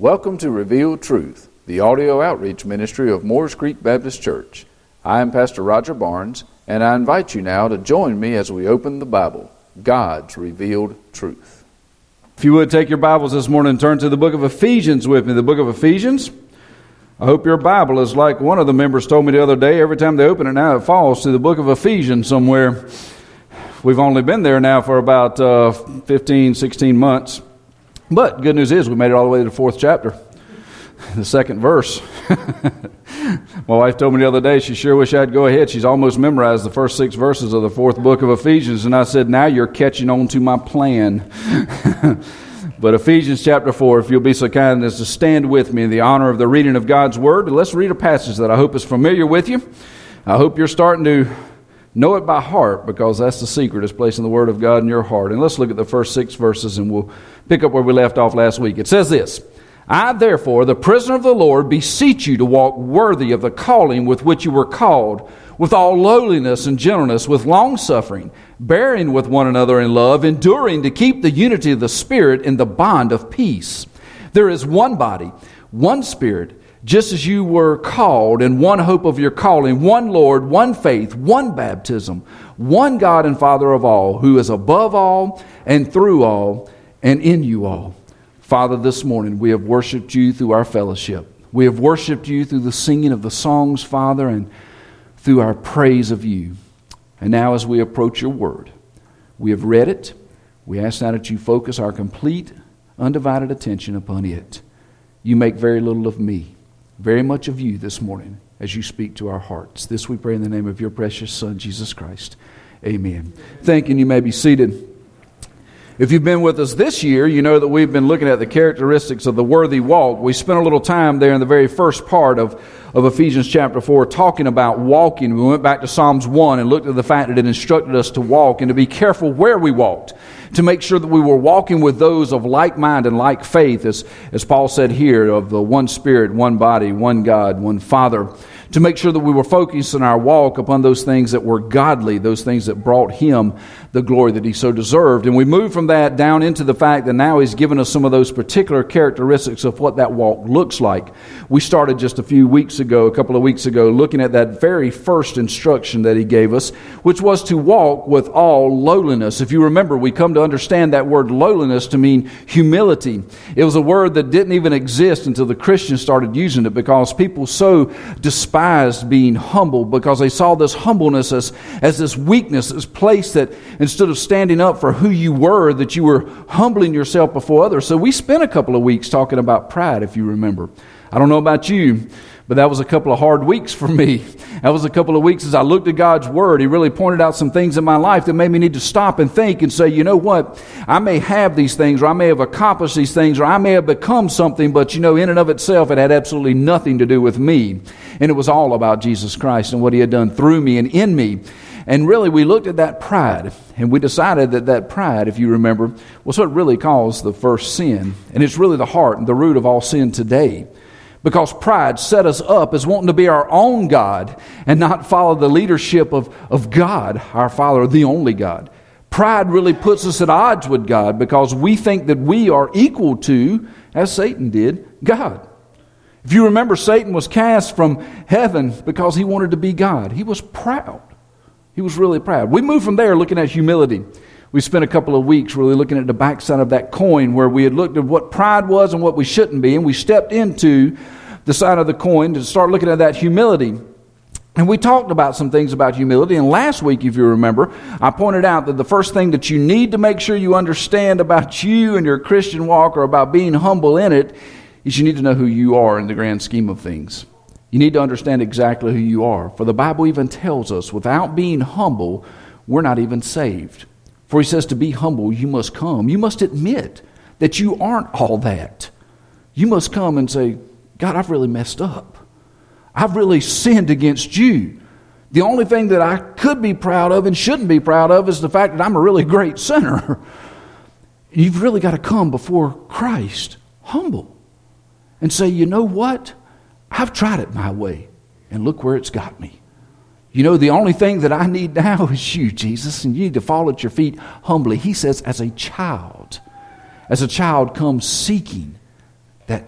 Welcome to Revealed Truth, the audio outreach ministry of Moores Creek Baptist Church. I am Pastor Roger Barnes, and I invite you now to join me as we open the Bible, God's revealed truth. If you would take your Bibles this morning and turn to the book of Ephesians with me, the book of Ephesians. I hope your Bible is like one of the members told me the other day. Every time they open it now, it falls to the book of Ephesians somewhere. We've only been there now for about uh, 15, 16 months. But good news is we made it all the way to the fourth chapter, the second verse. My wife told me the other day she sure wish I'd go ahead. She's almost memorized the first six verses of the fourth book of Ephesians. And I said, Now you're catching on to my plan. but Ephesians chapter 4, if you'll be so kind as to stand with me in the honor of the reading of God's word, let's read a passage that I hope is familiar with you. I hope you're starting to know it by heart because that's the secret is placing the word of God in your heart. And let's look at the first six verses and we'll pick up where we left off last week. It says this I, therefore, the prisoner of the Lord, beseech you to walk worthy of the calling with which you were called, with all lowliness and gentleness, with long suffering, bearing with one another in love, enduring to keep the unity of the Spirit in the bond of peace. There is one body, one Spirit just as you were called in one hope of your calling, one Lord, one faith, one baptism, one God and Father of all, who is above all and through all and in you all. Father, this morning we have worshiped you through our fellowship. We have worshiped you through the singing of the songs, Father, and through our praise of you. And now, as we approach your word, we have read it. We ask now that you focus our complete, undivided attention upon it. You make very little of me, very much of you this morning as you speak to our hearts. This we pray in the name of your precious Son, Jesus Christ. Amen. Thank you, you may be seated. If you've been with us this year, you know that we've been looking at the characteristics of the worthy walk. We spent a little time there in the very first part of, of Ephesians chapter 4 talking about walking. We went back to Psalms 1 and looked at the fact that it instructed us to walk and to be careful where we walked, to make sure that we were walking with those of like mind and like faith, as, as Paul said here, of the one Spirit, one body, one God, one Father to make sure that we were focused in our walk upon those things that were godly, those things that brought him the glory that he so deserved. And we moved from that down into the fact that now he's given us some of those particular characteristics of what that walk looks like. We started just a few weeks ago, a couple of weeks ago, looking at that very first instruction that he gave us, which was to walk with all lowliness. If you remember, we come to understand that word lowliness to mean humility. It was a word that didn't even exist until the Christians started using it because people so despised being humble because they saw this humbleness as, as this weakness, this place that instead of standing up for who you were, that you were humbling yourself before others. So we spent a couple of weeks talking about pride, if you remember. I don't know about you, but that was a couple of hard weeks for me. That was a couple of weeks as I looked at God's Word. He really pointed out some things in my life that made me need to stop and think and say, you know what? I may have these things, or I may have accomplished these things, or I may have become something, but you know, in and of itself, it had absolutely nothing to do with me. And it was all about Jesus Christ and what He had done through me and in me. And really, we looked at that pride, and we decided that that pride, if you remember, was what really caused the first sin. And it's really the heart and the root of all sin today. Because pride set us up as wanting to be our own God and not follow the leadership of, of God, our Father, the only God. Pride really puts us at odds with God because we think that we are equal to, as Satan did, God. If you remember, Satan was cast from heaven because he wanted to be God. He was proud. He was really proud. We moved from there looking at humility. We spent a couple of weeks really looking at the backside of that coin where we had looked at what pride was and what we shouldn't be, and we stepped into the side of the coin to start looking at that humility. And we talked about some things about humility. And last week, if you remember, I pointed out that the first thing that you need to make sure you understand about you and your Christian walk or about being humble in it is you need to know who you are in the grand scheme of things. You need to understand exactly who you are. For the Bible even tells us without being humble, we're not even saved. For he says to be humble, you must come. You must admit that you aren't all that. You must come and say, God, I've really messed up. I've really sinned against you. The only thing that I could be proud of and shouldn't be proud of is the fact that I'm a really great sinner. You've really got to come before Christ humble and say, you know what? I've tried it my way, and look where it's got me. You know, the only thing that I need now is you, Jesus, and you need to fall at your feet humbly. He says, as a child, as a child comes seeking that,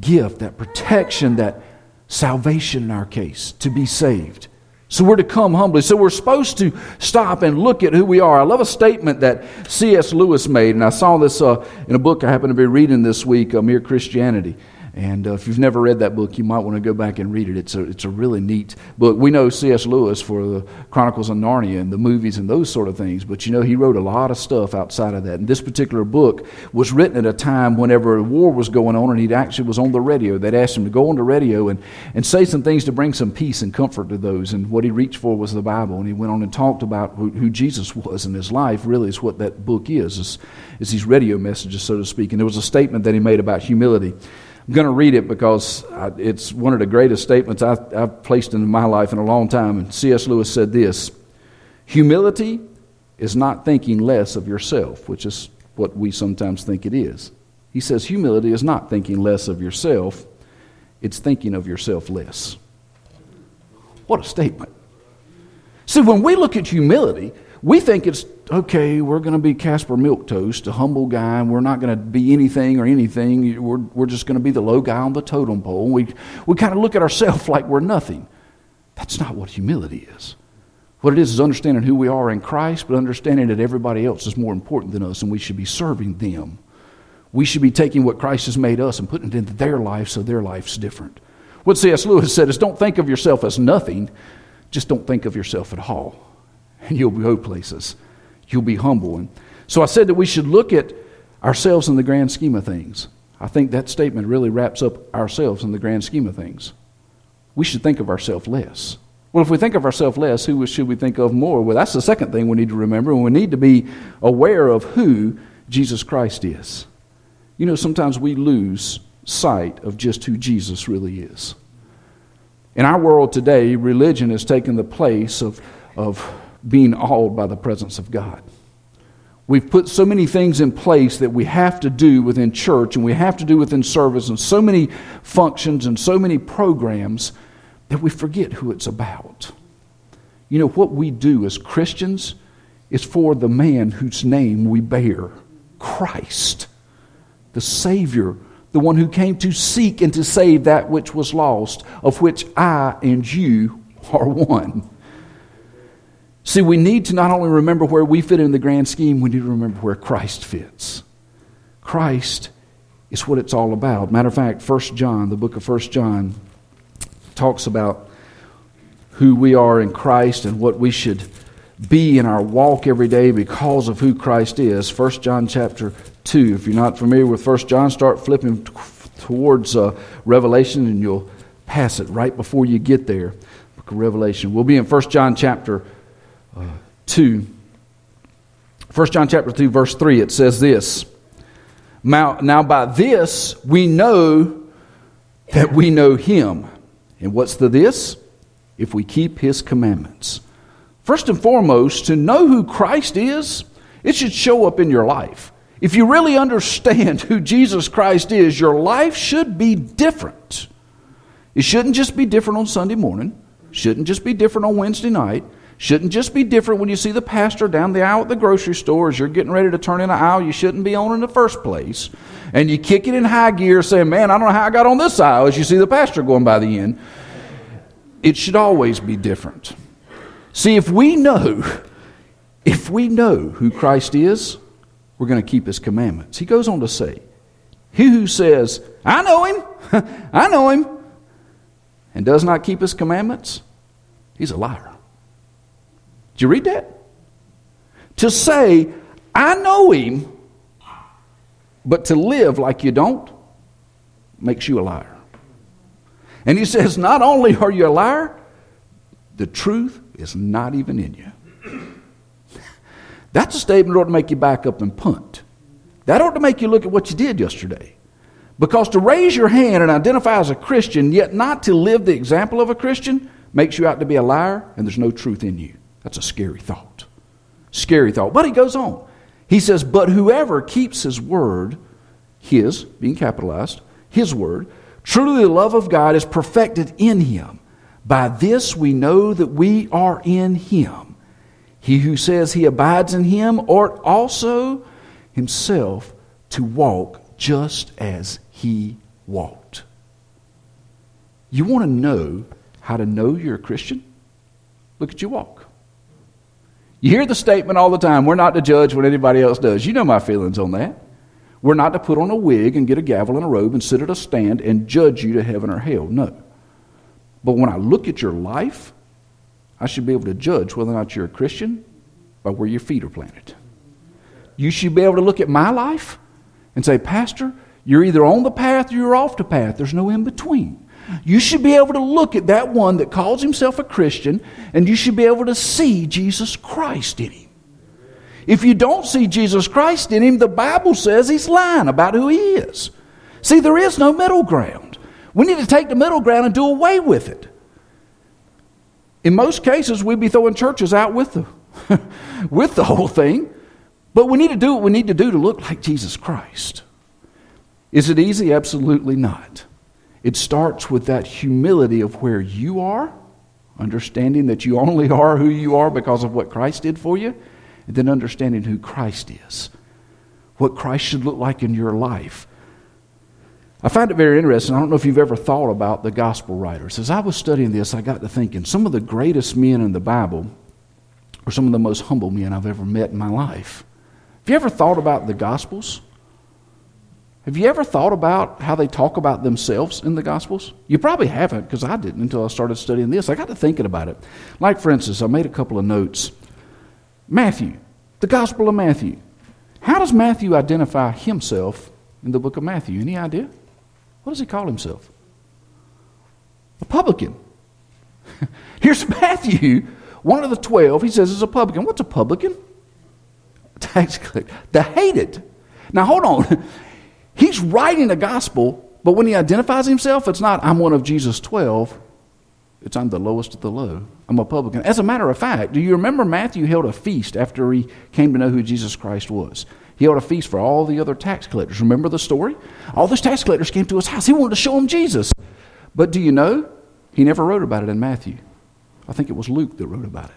gift, that protection, that salvation in our case, to be saved. So we're to come humbly. So we're supposed to stop and look at who we are. I love a statement that C.S. Lewis made, and I saw this uh, in a book I happen to be reading this week, uh, Mere Christianity. And uh, if you've never read that book, you might want to go back and read it. It's a, it's a really neat book. We know C.S. Lewis for the Chronicles of Narnia and the movies and those sort of things, but you know, he wrote a lot of stuff outside of that. And this particular book was written at a time whenever a war was going on, and he actually was on the radio. They'd asked him to go on the radio and, and say some things to bring some peace and comfort to those. And what he reached for was the Bible. And he went on and talked about who, who Jesus was in his life, really, is what that book is, is, is these radio messages, so to speak. And there was a statement that he made about humility. I'm going to read it because it's one of the greatest statements I've, placed in my life in a long time. And C.S. Lewis said this Humility is not thinking less of yourself, which is what we sometimes think it is. He says, Humility is not thinking less of yourself, it's thinking of yourself less. What a statement. See, when we look at humility, we think it's okay, we're going to be Caspar Milquetoast, a humble guy, and we're not going to be anything or anything. We're, we're just going to be the low guy on the totem pole. We, we kind of look at ourselves like we're nothing. That's not what humility is. What it is is understanding who we are in Christ, but understanding that everybody else is more important than us and we should be serving them. We should be taking what Christ has made us and putting it into their life so their life's different. What C.S. Lewis said is don't think of yourself as nothing, just don't think of yourself at all. And you'll go places you'll be humble. And so I said that we should look at ourselves in the grand scheme of things. I think that statement really wraps up ourselves in the grand scheme of things. We should think of ourselves less. Well, if we think of ourselves less, who should we think of more? Well, that's the second thing we need to remember. and We need to be aware of who Jesus Christ is. You know, sometimes we lose sight of just who Jesus really is. In our world today, religion has taken the place of, of being awed by the presence of God. We've put so many things in place that we have to do within church and we have to do within service and so many functions and so many programs that we forget who it's about. You know, what we do as Christians is for the man whose name we bear Christ, the Savior, the one who came to seek and to save that which was lost, of which I and you are one. See, we need to not only remember where we fit in the grand scheme, we need to remember where Christ fits. Christ is what it's all about. Matter of fact, 1 John, the book of 1 John, talks about who we are in Christ and what we should be in our walk every day because of who Christ is. 1 John chapter 2. If you're not familiar with 1 John, start flipping towards uh, Revelation and you'll pass it right before you get there. Book of Revelation. We'll be in 1 John chapter 2. 1 John chapter 2, verse 3, it says this. Now, now by this we know that we know him. And what's the this? If we keep his commandments. First and foremost, to know who Christ is, it should show up in your life. If you really understand who Jesus Christ is, your life should be different. It shouldn't just be different on Sunday morning, shouldn't just be different on Wednesday night, Shouldn't just be different when you see the pastor down the aisle at the grocery store as you're getting ready to turn in an aisle you shouldn't be on in the first place. And you kick it in high gear saying, Man, I don't know how I got on this aisle as you see the pastor going by the end. It should always be different. See, if we know, if we know who Christ is, we're going to keep his commandments. He goes on to say, He who says, I know him, I know him, and does not keep his commandments, he's a liar. Did you read that? To say, I know him, but to live like you don't makes you a liar. And he says, not only are you a liar, the truth is not even in you. That's a statement that ought to make you back up and punt. That ought to make you look at what you did yesterday. Because to raise your hand and identify as a Christian, yet not to live the example of a Christian, makes you out to be a liar, and there's no truth in you. That's a scary thought. Scary thought. But he goes on. He says, But whoever keeps his word, his, being capitalized, his word, truly the love of God is perfected in him. By this we know that we are in him. He who says he abides in him ought also himself to walk just as he walked. You want to know how to know you're a Christian? Look at your walk. You hear the statement all the time we're not to judge what anybody else does. You know my feelings on that. We're not to put on a wig and get a gavel and a robe and sit at a stand and judge you to heaven or hell. No. But when I look at your life, I should be able to judge whether or not you're a Christian by where your feet are planted. You should be able to look at my life and say, Pastor, you're either on the path or you're off the path. There's no in between. You should be able to look at that one that calls himself a Christian and you should be able to see Jesus Christ in him. If you don't see Jesus Christ in him, the Bible says he's lying about who he is. See, there is no middle ground. We need to take the middle ground and do away with it. In most cases, we'd be throwing churches out with the, with the whole thing. But we need to do what we need to do to look like Jesus Christ. Is it easy? Absolutely not. It starts with that humility of where you are, understanding that you only are who you are because of what Christ did for you, and then understanding who Christ is, what Christ should look like in your life. I find it very interesting. I don't know if you've ever thought about the gospel writers. As I was studying this, I got to thinking some of the greatest men in the Bible are some of the most humble men I've ever met in my life. Have you ever thought about the gospels? Have you ever thought about how they talk about themselves in the Gospels? You probably haven't, because I didn't until I started studying this. I got to thinking about it. Like, for instance, I made a couple of notes. Matthew, the Gospel of Matthew. How does Matthew identify himself in the book of Matthew? Any idea? What does he call himself? A publican. Here's Matthew, one of the twelve. He says he's a publican. What's a publican? Tax collector. The hated. Now, hold on. He's writing the gospel, but when he identifies himself, it's not, I'm one of Jesus' 12. It's, I'm the lowest of the low. I'm a publican. As a matter of fact, do you remember Matthew held a feast after he came to know who Jesus Christ was? He held a feast for all the other tax collectors. Remember the story? All those tax collectors came to his house. He wanted to show them Jesus. But do you know? He never wrote about it in Matthew. I think it was Luke that wrote about it.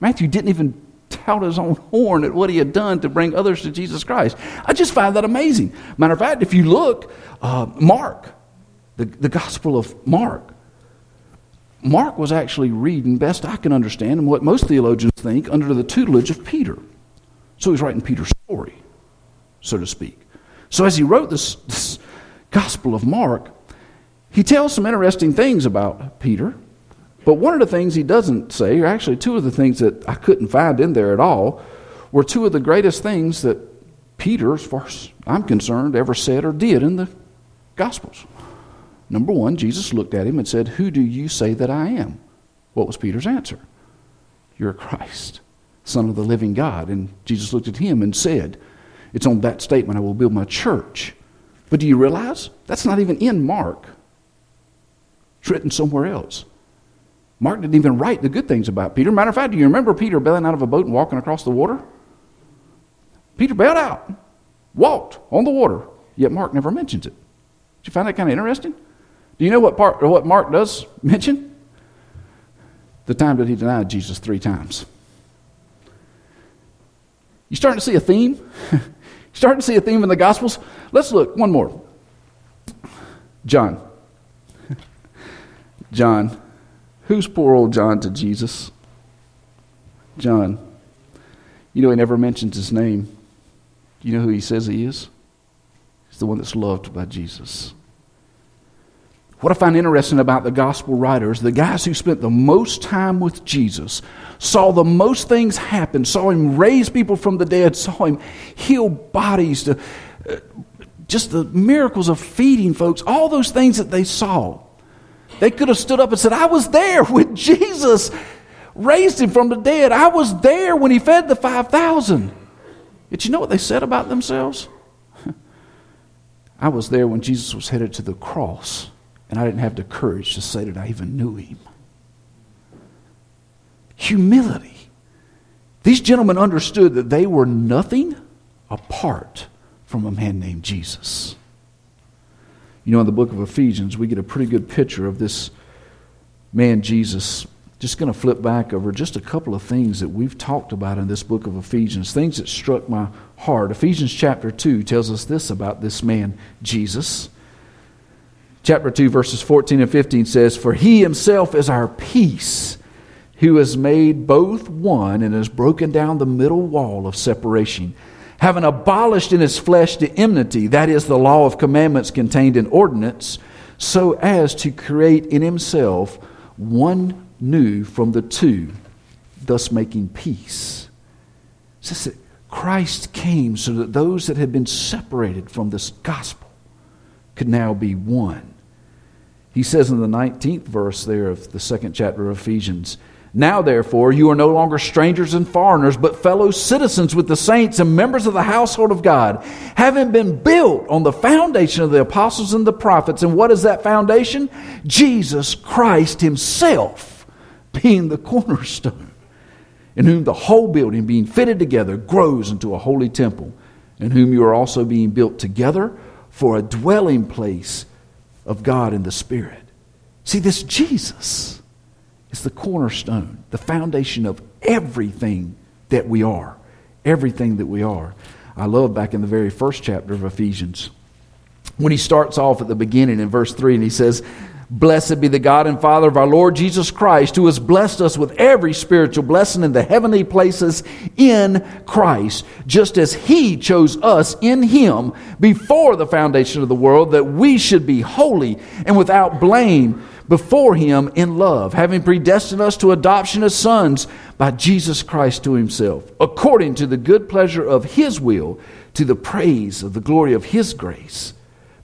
Matthew didn't even tout his own horn at what he had done to bring others to Jesus Christ. I just find that amazing. Matter of fact, if you look, uh, Mark, the, the Gospel of Mark, Mark was actually reading, best I can understand, and what most theologians think, under the tutelage of Peter. So he's writing Peter's story, so to speak. So as he wrote this, this Gospel of Mark, he tells some interesting things about Peter. But one of the things he doesn't say, or actually two of the things that I couldn't find in there at all, were two of the greatest things that Peter, as far as I'm concerned, ever said or did in the Gospels. Number one, Jesus looked at him and said, Who do you say that I am? What was Peter's answer? You're Christ, Son of the living God. And Jesus looked at him and said, It's on that statement I will build my church. But do you realize that's not even in Mark? It's written somewhere else. Mark didn't even write the good things about Peter. Matter of fact, do you remember Peter bailing out of a boat and walking across the water? Peter bailed out, walked on the water, yet Mark never mentions it. Did you find that kind of interesting? Do you know what, part, what Mark does mention? The time that he denied Jesus three times. You starting to see a theme? you starting to see a theme in the Gospels? Let's look one more. John. John Who's poor old John to Jesus? John. You know, he never mentions his name. You know who he says he is? He's the one that's loved by Jesus. What I find interesting about the gospel writers, the guys who spent the most time with Jesus, saw the most things happen, saw him raise people from the dead, saw him heal bodies, to, uh, just the miracles of feeding folks, all those things that they saw. They could have stood up and said, I was there when Jesus raised him from the dead. I was there when he fed the 5,000. Did you know what they said about themselves? I was there when Jesus was headed to the cross, and I didn't have the courage to say that I even knew him. Humility. These gentlemen understood that they were nothing apart from a man named Jesus. You know, in the book of Ephesians, we get a pretty good picture of this man, Jesus. Just going to flip back over just a couple of things that we've talked about in this book of Ephesians, things that struck my heart. Ephesians chapter 2 tells us this about this man, Jesus. Chapter 2, verses 14 and 15 says, For he himself is our peace, who has made both one and has broken down the middle wall of separation, having abolished in his flesh the enmity, that is, the law of commandments contained in ordinance, so as to create in himself one new from the two, thus making peace. Says that Christ came so that those that had been separated from this gospel could now be one. He says in the 19th verse there of the second chapter of Ephesians, now, therefore, you are no longer strangers and foreigners, but fellow citizens with the saints and members of the household of God, having been built on the foundation of the apostles and the prophets. And what is that foundation? Jesus Christ Himself being the cornerstone, in whom the whole building, being fitted together, grows into a holy temple, in whom you are also being built together for a dwelling place of God in the Spirit. See, this Jesus it's the cornerstone, the foundation of everything that we are. Everything that we are. I love back in the very first chapter of Ephesians when he starts off at the beginning in verse 3 and he says, Blessed be the God and Father of our Lord Jesus Christ, who has blessed us with every spiritual blessing in the heavenly places in Christ, just as He chose us in Him before the foundation of the world, that we should be holy and without blame before him in love, having predestined us to adoption as sons by Jesus Christ to himself, according to the good pleasure of his will, to the praise of the glory of his grace,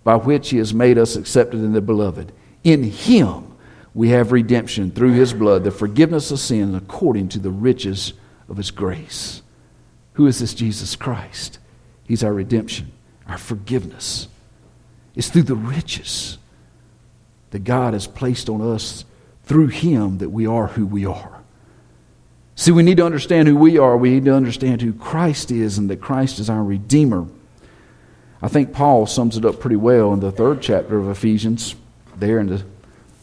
by which he has made us accepted in the beloved. In him we have redemption through his blood, the forgiveness of sin according to the riches of his grace. Who is this Jesus Christ? He's our redemption, our forgiveness. It's through the riches that God has placed on us through Him that we are who we are. See, we need to understand who we are. We need to understand who Christ is and that Christ is our Redeemer. I think Paul sums it up pretty well in the third chapter of Ephesians, there in the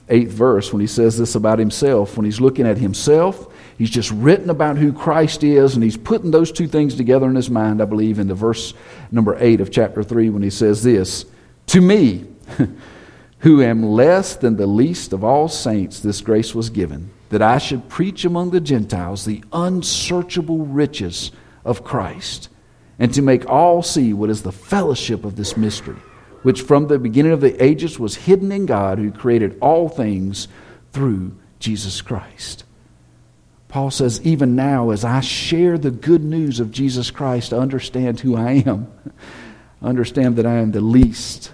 eighth verse, when he says this about himself. When he's looking at himself, he's just written about who Christ is, and he's putting those two things together in his mind, I believe, in the verse number eight of chapter three, when he says this To me, who am less than the least of all saints, this grace was given, that I should preach among the Gentiles the unsearchable riches of Christ, and to make all see what is the fellowship of this mystery, which from the beginning of the ages was hidden in God, who created all things through Jesus Christ. Paul says, even now, as I share the good news of Jesus Christ, understand who I am. Understand that I am the least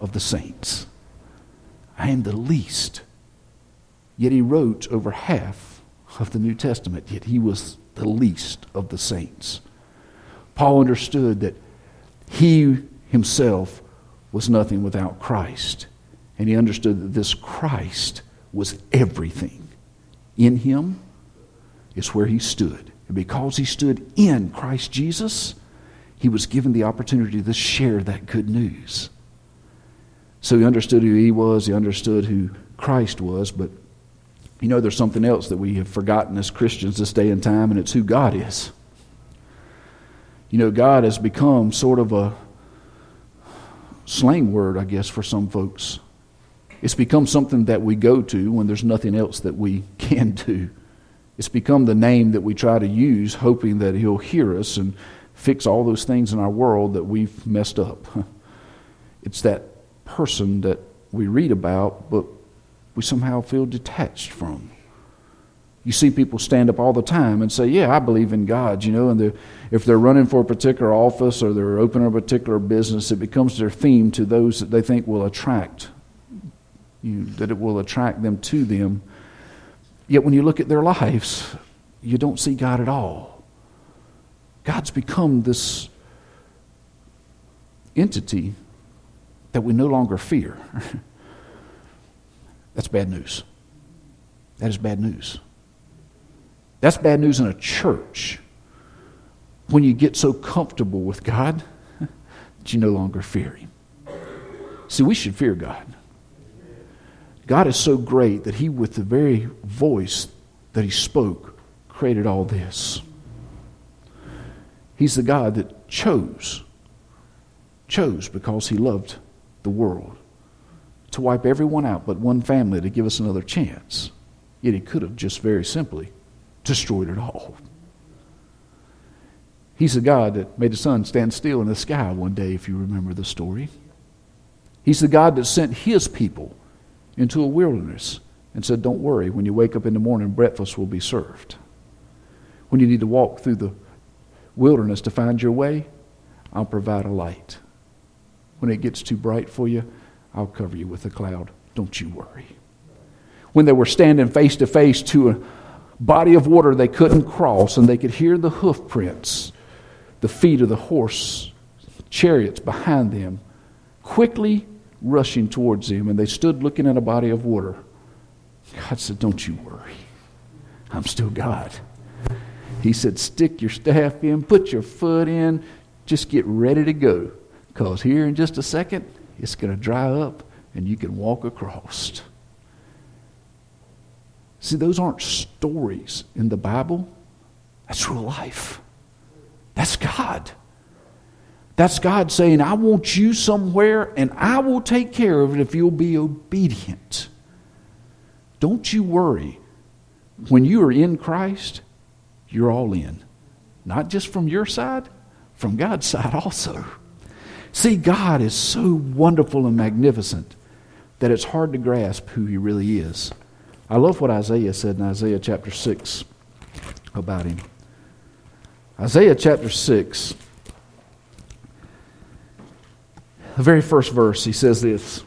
of the saints. I am the least. Yet he wrote over half of the New Testament, yet he was the least of the saints. Paul understood that he himself was nothing without Christ. And he understood that this Christ was everything. In him is where he stood. And because he stood in Christ Jesus, he was given the opportunity to share that good news. So he understood who he was, he understood who Christ was, but you know, there's something else that we have forgotten as Christians this day and time, and it's who God is. You know, God has become sort of a slang word, I guess, for some folks. It's become something that we go to when there's nothing else that we can do. It's become the name that we try to use, hoping that He'll hear us and fix all those things in our world that we've messed up. It's that person that we read about, but we somehow feel detached from. You see people stand up all the time and say, Yeah, I believe in God, you know, and they're, if they're running for a particular office or they're opening a particular business, it becomes their theme to those that they think will attract you, that it will attract them to them. Yet when you look at their lives, you don't see God at all. God's become this entity that we no longer fear. That's bad news. That is bad news. That's bad news in a church when you get so comfortable with God that you no longer fear Him. See, we should fear God. God is so great that He, with the very voice that He spoke, created all this. He's the God that chose, chose because He loved the world. to wipe everyone out but one family to give us another chance. Yet he could have just very simply destroyed it all. He's the God that made the sun stand still in the sky one day, if you remember the story. He's the God that sent his people into a wilderness and said, Don't worry, when you wake up in the morning, breakfast will be served. When you need to walk through the wilderness to find your way, I'll provide a light. When it gets too bright for you, I'll cover you with a cloud. Don't you worry. When they were standing face to face to a body of water they couldn't cross, and they could hear the hoof prints, the feet of the horse, chariots behind them, quickly rushing towards them, and they stood looking at a body of water. God said, Don't you worry. I'm still God. He said, Stick your staff in, put your foot in, just get ready to go. Because here in just a second, it's going to dry up and you can walk across. See, those aren't stories in the Bible. That's real life. That's God. That's God saying, I want you somewhere and I will take care of it if you'll be obedient. Don't you worry. When you are in Christ, you're all in. Not just from your side, from God's side also. See, God is so wonderful and magnificent that it's hard to grasp who He really is. I love what Isaiah said in Isaiah chapter 6 about him. Isaiah chapter 6, the very first verse, he says this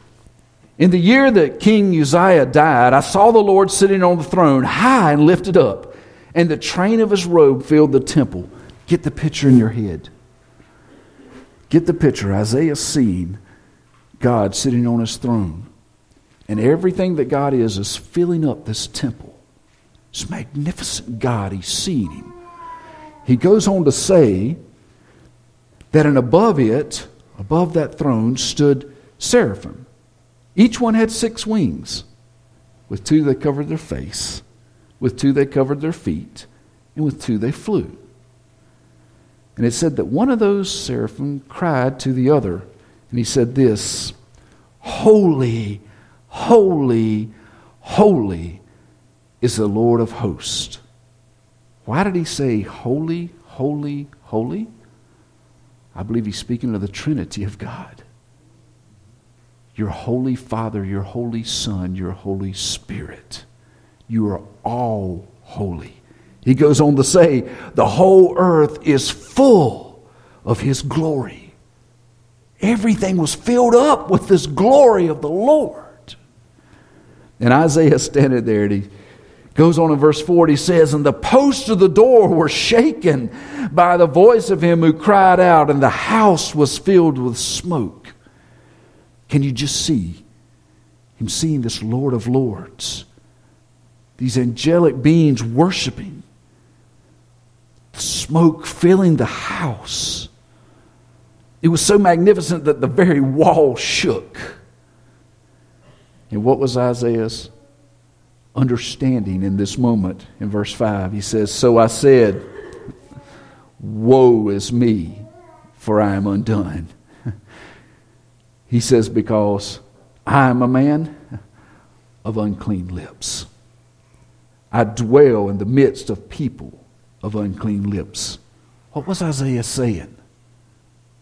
In the year that King Uzziah died, I saw the Lord sitting on the throne, high and lifted up, and the train of his robe filled the temple. Get the picture in your head. Get the picture. Isaiah seeing God sitting on his throne. And everything that God is is filling up this temple. This magnificent God, he's seeing him. He goes on to say that, and above it, above that throne, stood seraphim. Each one had six wings. With two, they covered their face. With two, they covered their feet. And with two, they flew. And it said that one of those seraphim cried to the other, and he said, This, Holy, Holy, holy is the Lord of hosts. Why did he say holy, holy, holy? I believe he's speaking of the Trinity of God. Your Holy Father, your Holy Son, your Holy Spirit. You are all holy. He goes on to say, the whole earth is full of his glory. Everything was filled up with this glory of the Lord. And Isaiah standing there and he goes on in verse 4 he says, And the posts of the door were shaken by the voice of him who cried out, and the house was filled with smoke. Can you just see him seeing this Lord of Lords? These angelic beings worshiping, smoke filling the house. It was so magnificent that the very wall shook. And what was Isaiah's understanding in this moment in verse 5? He says, So I said, Woe is me, for I am undone. he says, Because I am a man of unclean lips. I dwell in the midst of people of unclean lips. What was Isaiah saying?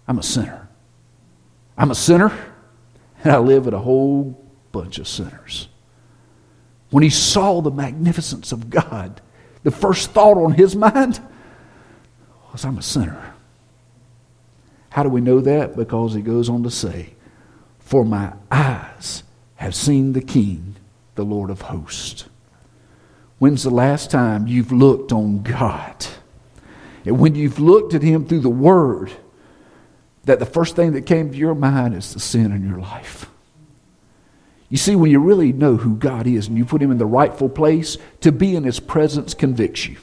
I'm a sinner. I'm a sinner, and I live with a whole bunch of sinners. When he saw the magnificence of God, the first thought on his mind was, I'm a sinner. How do we know that? Because he goes on to say, For my eyes have seen the King, the Lord of hosts. When's the last time you've looked on God? And when you've looked at him through the Word, that the first thing that came to your mind is the sin in your life. You see, when you really know who God is and you put Him in the rightful place, to be in His presence convicts you.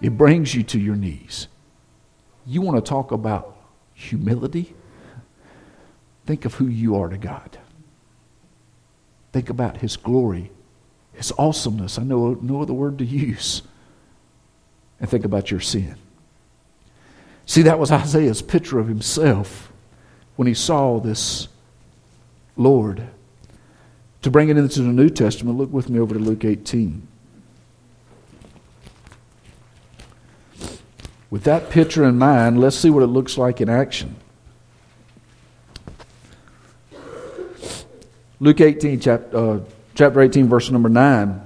It brings you to your knees. You want to talk about humility? Think of who you are to God. Think about His glory, His awesomeness. I know no other word to use. And think about your sin. See, that was Isaiah's picture of himself when he saw this Lord To bring it into the New Testament, look with me over to Luke 18. With that picture in mind, let's see what it looks like in action. Luke 18, chapter, uh, chapter 18, verse number 9.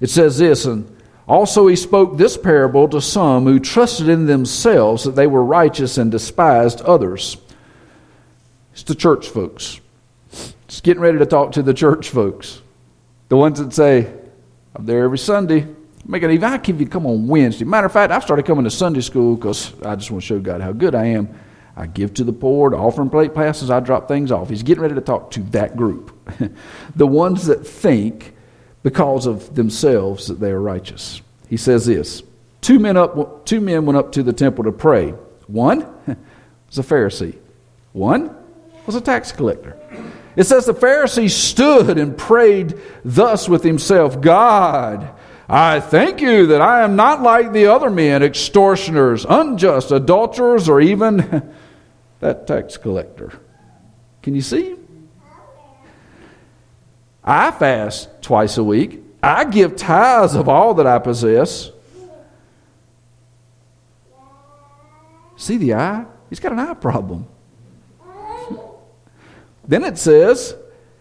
It says this, and also he spoke this parable to some who trusted in themselves that they were righteous and despised others. It's the church folks. It's getting ready to talk to the church folks. The ones that say, I'm there every Sunday. Make it even. I give you come on Wednesday. Matter of fact, I've started coming to Sunday school because I just want to show God how good I am. I give to the poor, the offering plate passes, I drop things off. He's getting ready to talk to that group. the ones that think because of themselves that they are righteous. He says this two men, up, two men went up to the temple to pray. One was a Pharisee, one was a tax collector. It says the Pharisee stood and prayed thus with himself God, I thank you that I am not like the other men, extortioners, unjust, adulterers, or even that tax collector. Can you see? I fast twice a week. I give tithes of all that I possess. See the eye? He's got an eye problem. then it says,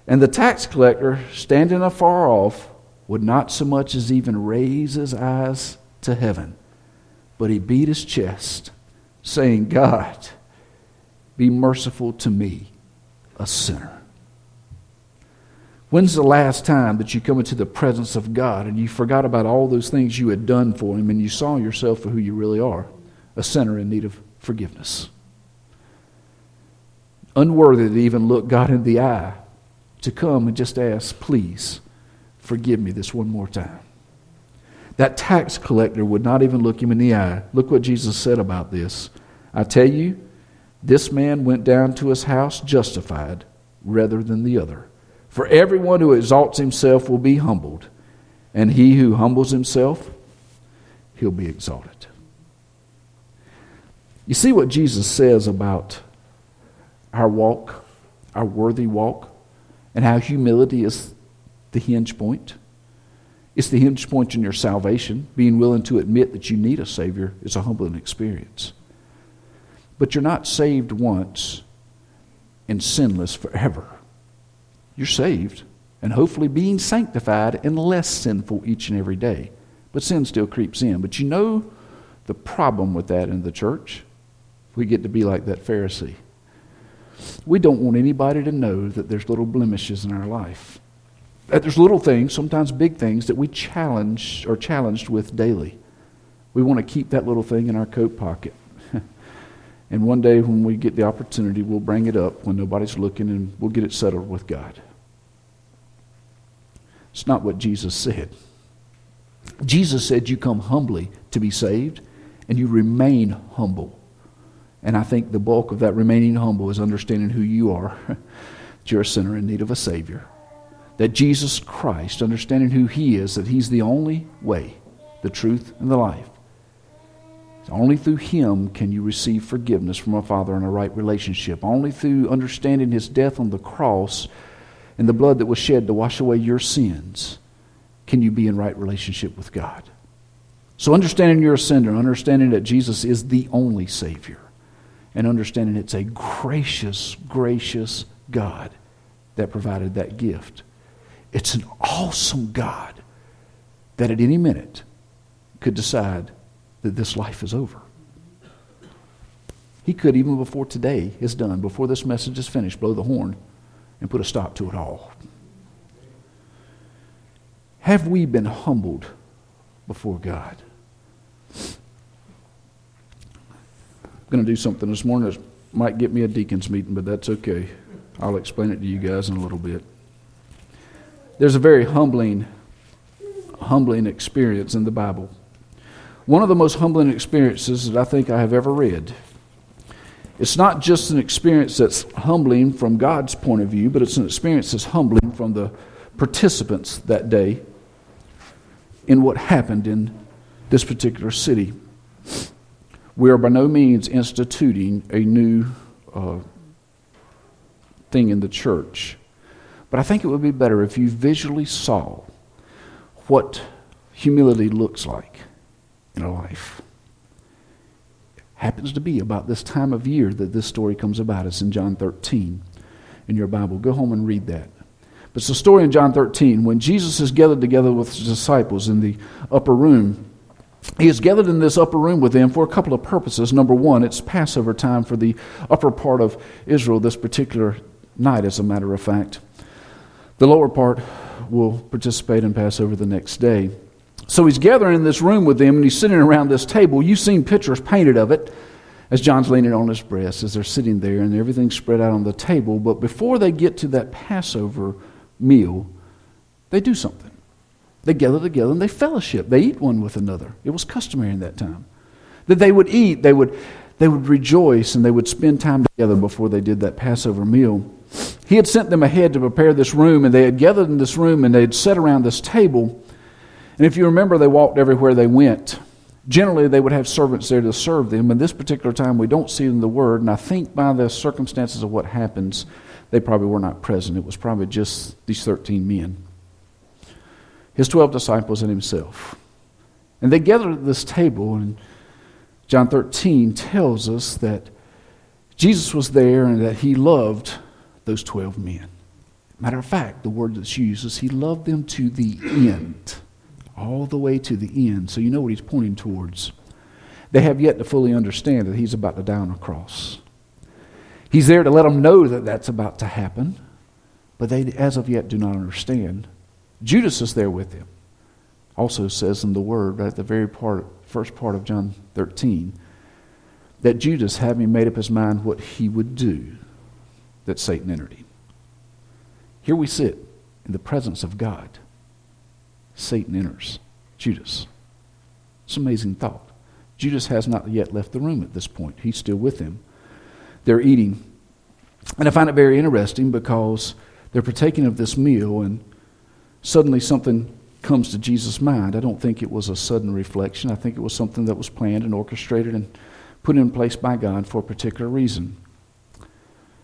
and the tax collector, standing afar off, would not so much as even raise his eyes to heaven, but he beat his chest, saying, God, be merciful to me, a sinner. When's the last time that you come into the presence of God and you forgot about all those things you had done for Him and you saw yourself for who you really are? A sinner in need of forgiveness. Unworthy to even look God in the eye, to come and just ask, please forgive me this one more time. That tax collector would not even look him in the eye. Look what Jesus said about this. I tell you, this man went down to his house justified rather than the other. For everyone who exalts himself will be humbled, and he who humbles himself, he'll be exalted. You see what Jesus says about our walk, our worthy walk, and how humility is the hinge point? It's the hinge point in your salvation. Being willing to admit that you need a Savior is a humbling experience. But you're not saved once and sinless forever. You're saved and hopefully being sanctified and less sinful each and every day. But sin still creeps in. But you know the problem with that in the church? We get to be like that Pharisee. We don't want anybody to know that there's little blemishes in our life. That there's little things, sometimes big things, that we challenge or challenged with daily. We want to keep that little thing in our coat pocket. And one day when we get the opportunity, we'll bring it up when nobody's looking and we'll get it settled with God. It's not what Jesus said. Jesus said, You come humbly to be saved, and you remain humble. And I think the bulk of that remaining humble is understanding who you are. that you're a sinner in need of a Savior. That Jesus Christ, understanding who He is, that He's the only way, the truth, and the life. Only through Him can you receive forgiveness from a Father in a right relationship. Only through understanding His death on the cross and the blood that was shed to wash away your sins, can you be in right relationship with God. So, understanding you're a sinner, understanding that Jesus is the only Savior, and understanding it's a gracious, gracious God that provided that gift. It's an awesome God that at any minute could decide that this life is over. He could, even before today is done, before this message is finished, blow the horn and put a stop to it all. Have we been humbled before God? I'm going to do something this morning that might get me a deacon's meeting, but that's okay. I'll explain it to you guys in a little bit. There's a very humbling, humbling experience in the Bible. One of the most humbling experiences that I think I have ever read it's not just an experience that's humbling from God's point of view, but it's an experience that's humbling from the participants that day in what happened in this particular city. We are by no means instituting a new uh, thing in the church. But I think it would be better if you visually saw what humility looks like in a life. Happens to be about this time of year that this story comes about. It's in John 13 in your Bible. Go home and read that. But it's a story in John 13 when Jesus is gathered together with his disciples in the upper room. He is gathered in this upper room with them for a couple of purposes. Number one, it's Passover time for the upper part of Israel this particular night, as a matter of fact. The lower part will participate in Passover the next day. So he's gathering in this room with them and he's sitting around this table. You've seen pictures painted of it as John's leaning on his breast as they're sitting there and everything's spread out on the table. But before they get to that Passover meal, they do something. They gather together and they fellowship. They eat one with another. It was customary in that time. That they would eat, they would, they would rejoice, and they would spend time together before they did that Passover meal. He had sent them ahead to prepare this room, and they had gathered in this room and they had sat around this table. And if you remember, they walked everywhere they went. Generally, they would have servants there to serve them. And this particular time, we don't see them in the word, and I think by the circumstances of what happens, they probably were not present. It was probably just these 13 men, his 12 disciples, and himself. And they gathered at this table, and John 13 tells us that Jesus was there and that he loved those 12 men. Matter of fact, the word that's used is he loved them to the end, all the way to the end. So you know what he's pointing towards. They have yet to fully understand that he's about to die on a cross. He's there to let them know that that's about to happen, but they, as of yet, do not understand. Judas is there with him. Also says in the word, right at the very part, first part of John 13, that Judas, having made up his mind what he would do, that Satan entered him. Here we sit in the presence of God. Satan enters Judas. It's an amazing thought. Judas has not yet left the room at this point. He's still with him. They're eating. And I find it very interesting because they're partaking of this meal, and suddenly something comes to Jesus' mind. I don't think it was a sudden reflection. I think it was something that was planned and orchestrated and put in place by God for a particular reason.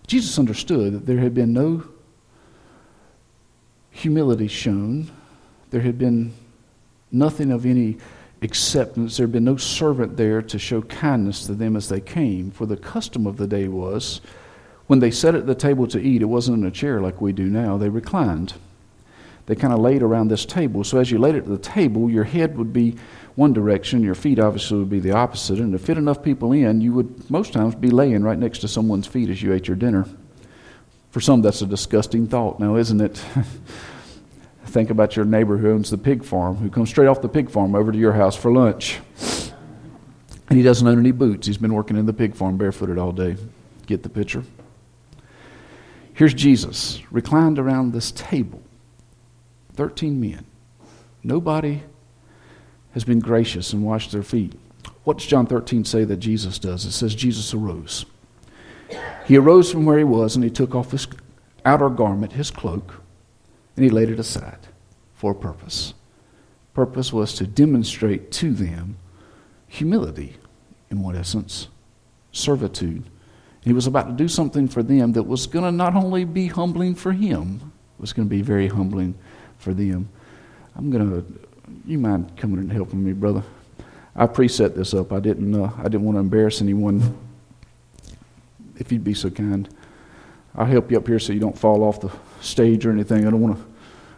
Jesus understood that there had been no humility shown, there had been nothing of any acceptance, there had been no servant there to show kindness to them as they came. For the custom of the day was when they sat at the table to eat, it wasn't in a chair like we do now, they reclined. They kind of laid around this table. So as you laid at the table, your head would be one direction, your feet obviously would be the opposite. And to fit enough people in, you would most times be laying right next to someone's feet as you ate your dinner. For some, that's a disgusting thought now, isn't it? Think about your neighbor who owns the pig farm, who comes straight off the pig farm over to your house for lunch. And he doesn't own any boots. He's been working in the pig farm barefooted all day. Get the picture? Here's Jesus reclined around this table. 13 men. Nobody has been gracious and washed their feet. What does John 13 say that Jesus does? It says Jesus arose. He arose from where he was and he took off his outer garment, his cloak, and he laid it aside for a purpose. Purpose was to demonstrate to them humility, in one essence, servitude. He was about to do something for them that was going to not only be humbling for him, it was going to be very humbling for them. I'm going to you mind coming and helping me, brother? I preset this up. I didn't. Uh, I didn't want to embarrass anyone. If you'd be so kind, I'll help you up here so you don't fall off the stage or anything. I don't want to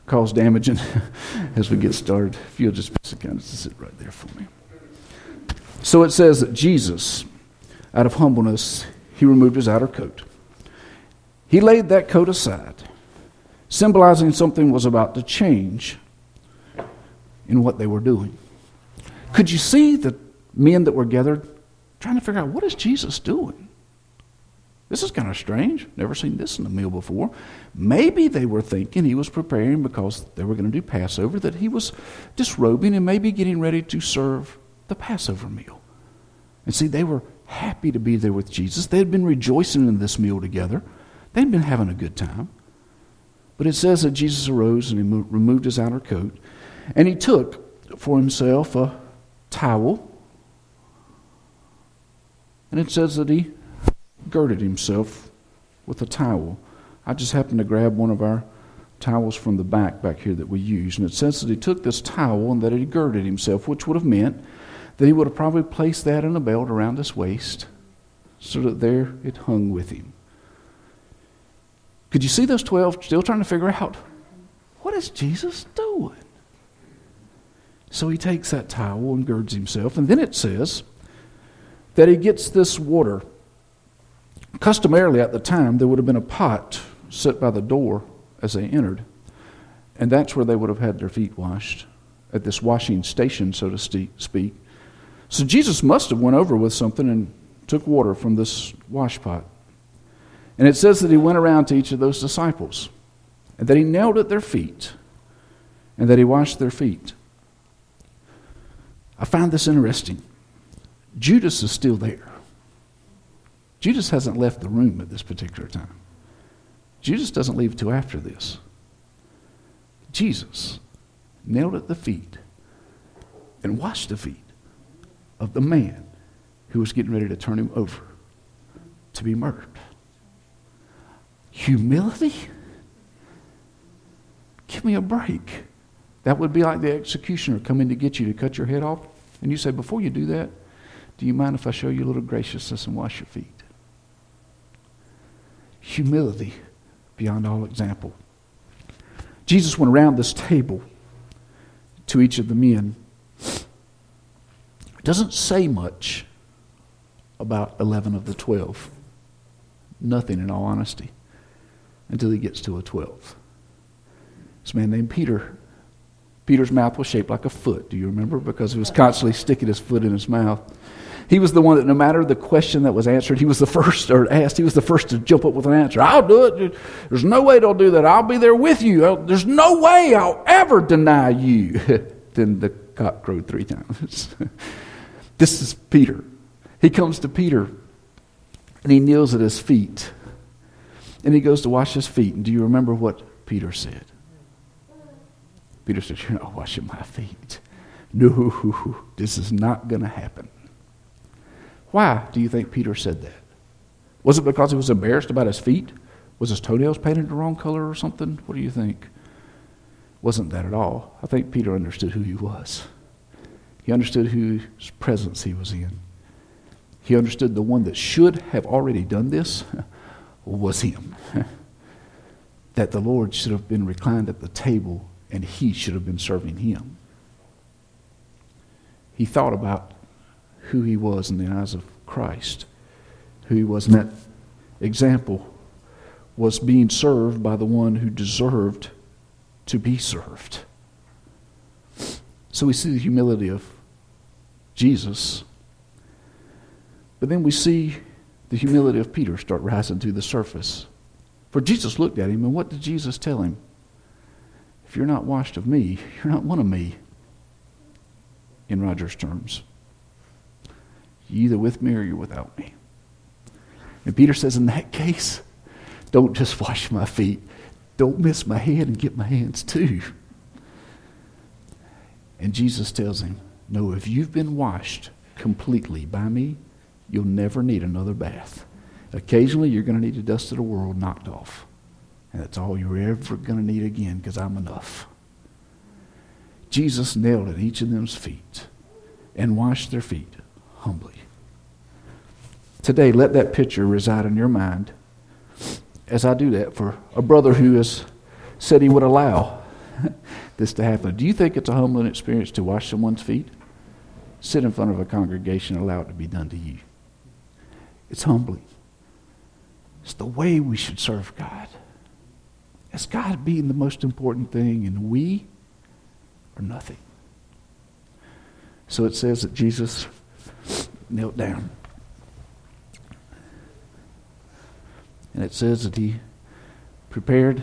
cause damage as we get started. If you'll just so kind as to sit right there for me. So it says that Jesus, out of humbleness, he removed his outer coat. He laid that coat aside, symbolizing something was about to change in what they were doing. Could you see the men that were gathered trying to figure out what is Jesus doing? This is kind of strange. Never seen this in a meal before. Maybe they were thinking he was preparing because they were going to do Passover, that he was disrobing and maybe getting ready to serve the Passover meal. And see, they were happy to be there with Jesus. They had been rejoicing in this meal together, they'd been having a good time. But it says that Jesus arose and he removed his outer coat and he took for himself a towel. And it says that he girded himself with a towel. I just happened to grab one of our towels from the back back here that we use. And it says that he took this towel and that he girded himself, which would have meant that he would have probably placed that in a belt around his waist so that there it hung with him. Could you see those 12 still trying to figure out what is Jesus doing? So he takes that towel and girds himself, and then it says that he gets this water. Customarily at the time, there would have been a pot set by the door as they entered, and that's where they would have had their feet washed, at this washing station, so to speak. So Jesus must have went over with something and took water from this wash pot. And it says that he went around to each of those disciples, and that he knelt at their feet, and that he washed their feet. I find this interesting. Judas is still there. Judas hasn't left the room at this particular time. Judas doesn't leave till after this. Jesus knelt at the feet and washed the feet of the man who was getting ready to turn him over to be murdered. Humility? Give me a break. That would be like the executioner coming to get you to cut your head off. And you say, Before you do that, do you mind if I show you a little graciousness and wash your feet? Humility beyond all example. Jesus went around this table to each of the men. It doesn't say much about 11 of the 12. Nothing, in all honesty, until he gets to a 12. This man named Peter Peter's mouth was shaped like a foot. Do you remember? Because he was constantly sticking his foot in his mouth. He was the one that, no matter the question that was answered, he was the first or asked, he was the first to jump up with an answer. I'll do it. There's no way they'll do that. I'll be there with you. There's no way I'll ever deny you. then the cock crowed three times. this is Peter. He comes to Peter and he kneels at his feet and he goes to wash his feet. And do you remember what Peter said? Peter said, You're not washing my feet. No, this is not going to happen. Why do you think Peter said that? Was it because he was embarrassed about his feet? Was his toenails painted the wrong color or something? What do you think? Wasn't that at all. I think Peter understood who he was. He understood whose presence he was in. He understood the one that should have already done this was him. that the Lord should have been reclined at the table and he should have been serving him. He thought about who he was in the eyes of Christ, who he was in that example was being served by the one who deserved to be served. So we see the humility of Jesus, but then we see the humility of Peter start rising to the surface. For Jesus looked at him, and what did Jesus tell him? If you're not washed of me, you're not one of me, in Roger's terms. You're either with me or you're without me. And Peter says, in that case, don't just wash my feet. Don't miss my head and get my hands too. And Jesus tells him, No, if you've been washed completely by me, you'll never need another bath. Occasionally, you're going to need the dust of the world knocked off. And that's all you're ever going to need again because I'm enough. Jesus knelt at each of them's feet and washed their feet humbly. Today, let that picture reside in your mind as I do that for a brother who has said he would allow this to happen. Do you think it's a humbling experience to wash someone's feet? Sit in front of a congregation and allow it to be done to you. It's humbling. It's the way we should serve God as God being the most important thing, and we are nothing. So it says that Jesus knelt down. And it says that he prepared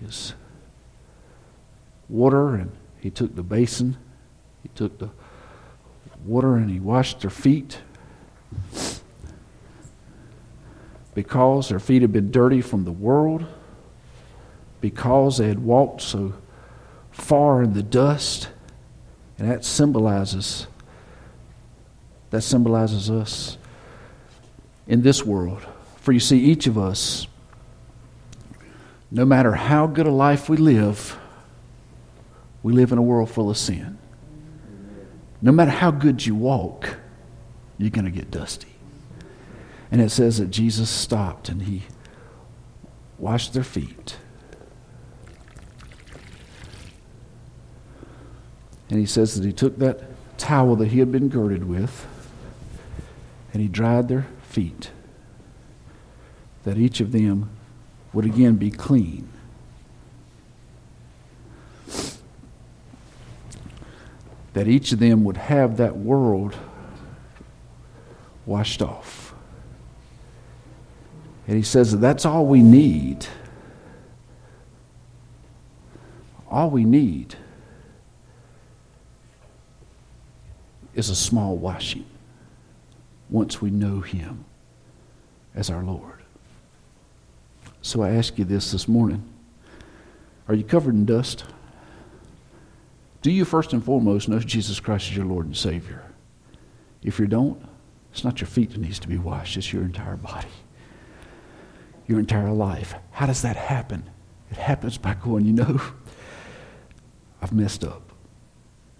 his water and he took the basin, he took the water and he washed their feet because their feet had been dirty from the world, because they had walked so far in the dust. And that symbolizes that symbolizes us in this world. For you see, each of us no matter how good a life we live, we live in a world full of sin. No matter how good you walk, you're going to get dusty. And it says that Jesus stopped and he washed their feet. And he says that he took that towel that he had been girded with and he dried their feet, that each of them would again be clean. That each of them would have that world washed off. And he says that that's all we need. All we need is a small washing once we know him as our Lord. So I ask you this this morning Are you covered in dust? Do you first and foremost know Jesus Christ as your Lord and Savior? If you don't, it's not your feet that needs to be washed, it's your entire body, your entire life. How does that happen? It happens by going, you know, I've messed up.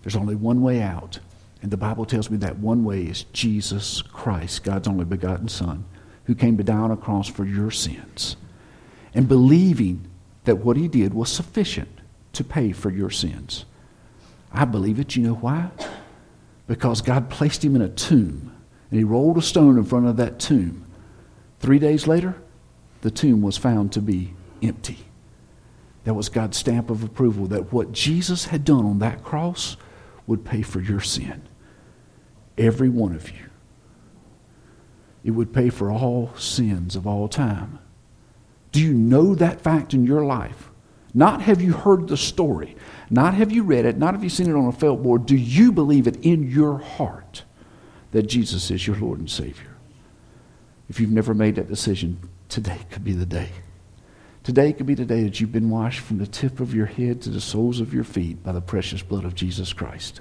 There's only one way out. And the Bible tells me that one way is Jesus Christ, God's only begotten Son, who came to die on a cross for your sins. And believing that what he did was sufficient to pay for your sins. I believe it. You know why? Because God placed him in a tomb and he rolled a stone in front of that tomb. Three days later, the tomb was found to be empty. That was God's stamp of approval that what Jesus had done on that cross would pay for your sin. Every one of you. It would pay for all sins of all time. Do you know that fact in your life? Not have you heard the story, not have you read it, not have you seen it on a felt board. Do you believe it in your heart that Jesus is your Lord and Savior? If you've never made that decision, today could be the day. Today could be the day that you've been washed from the tip of your head to the soles of your feet by the precious blood of Jesus Christ.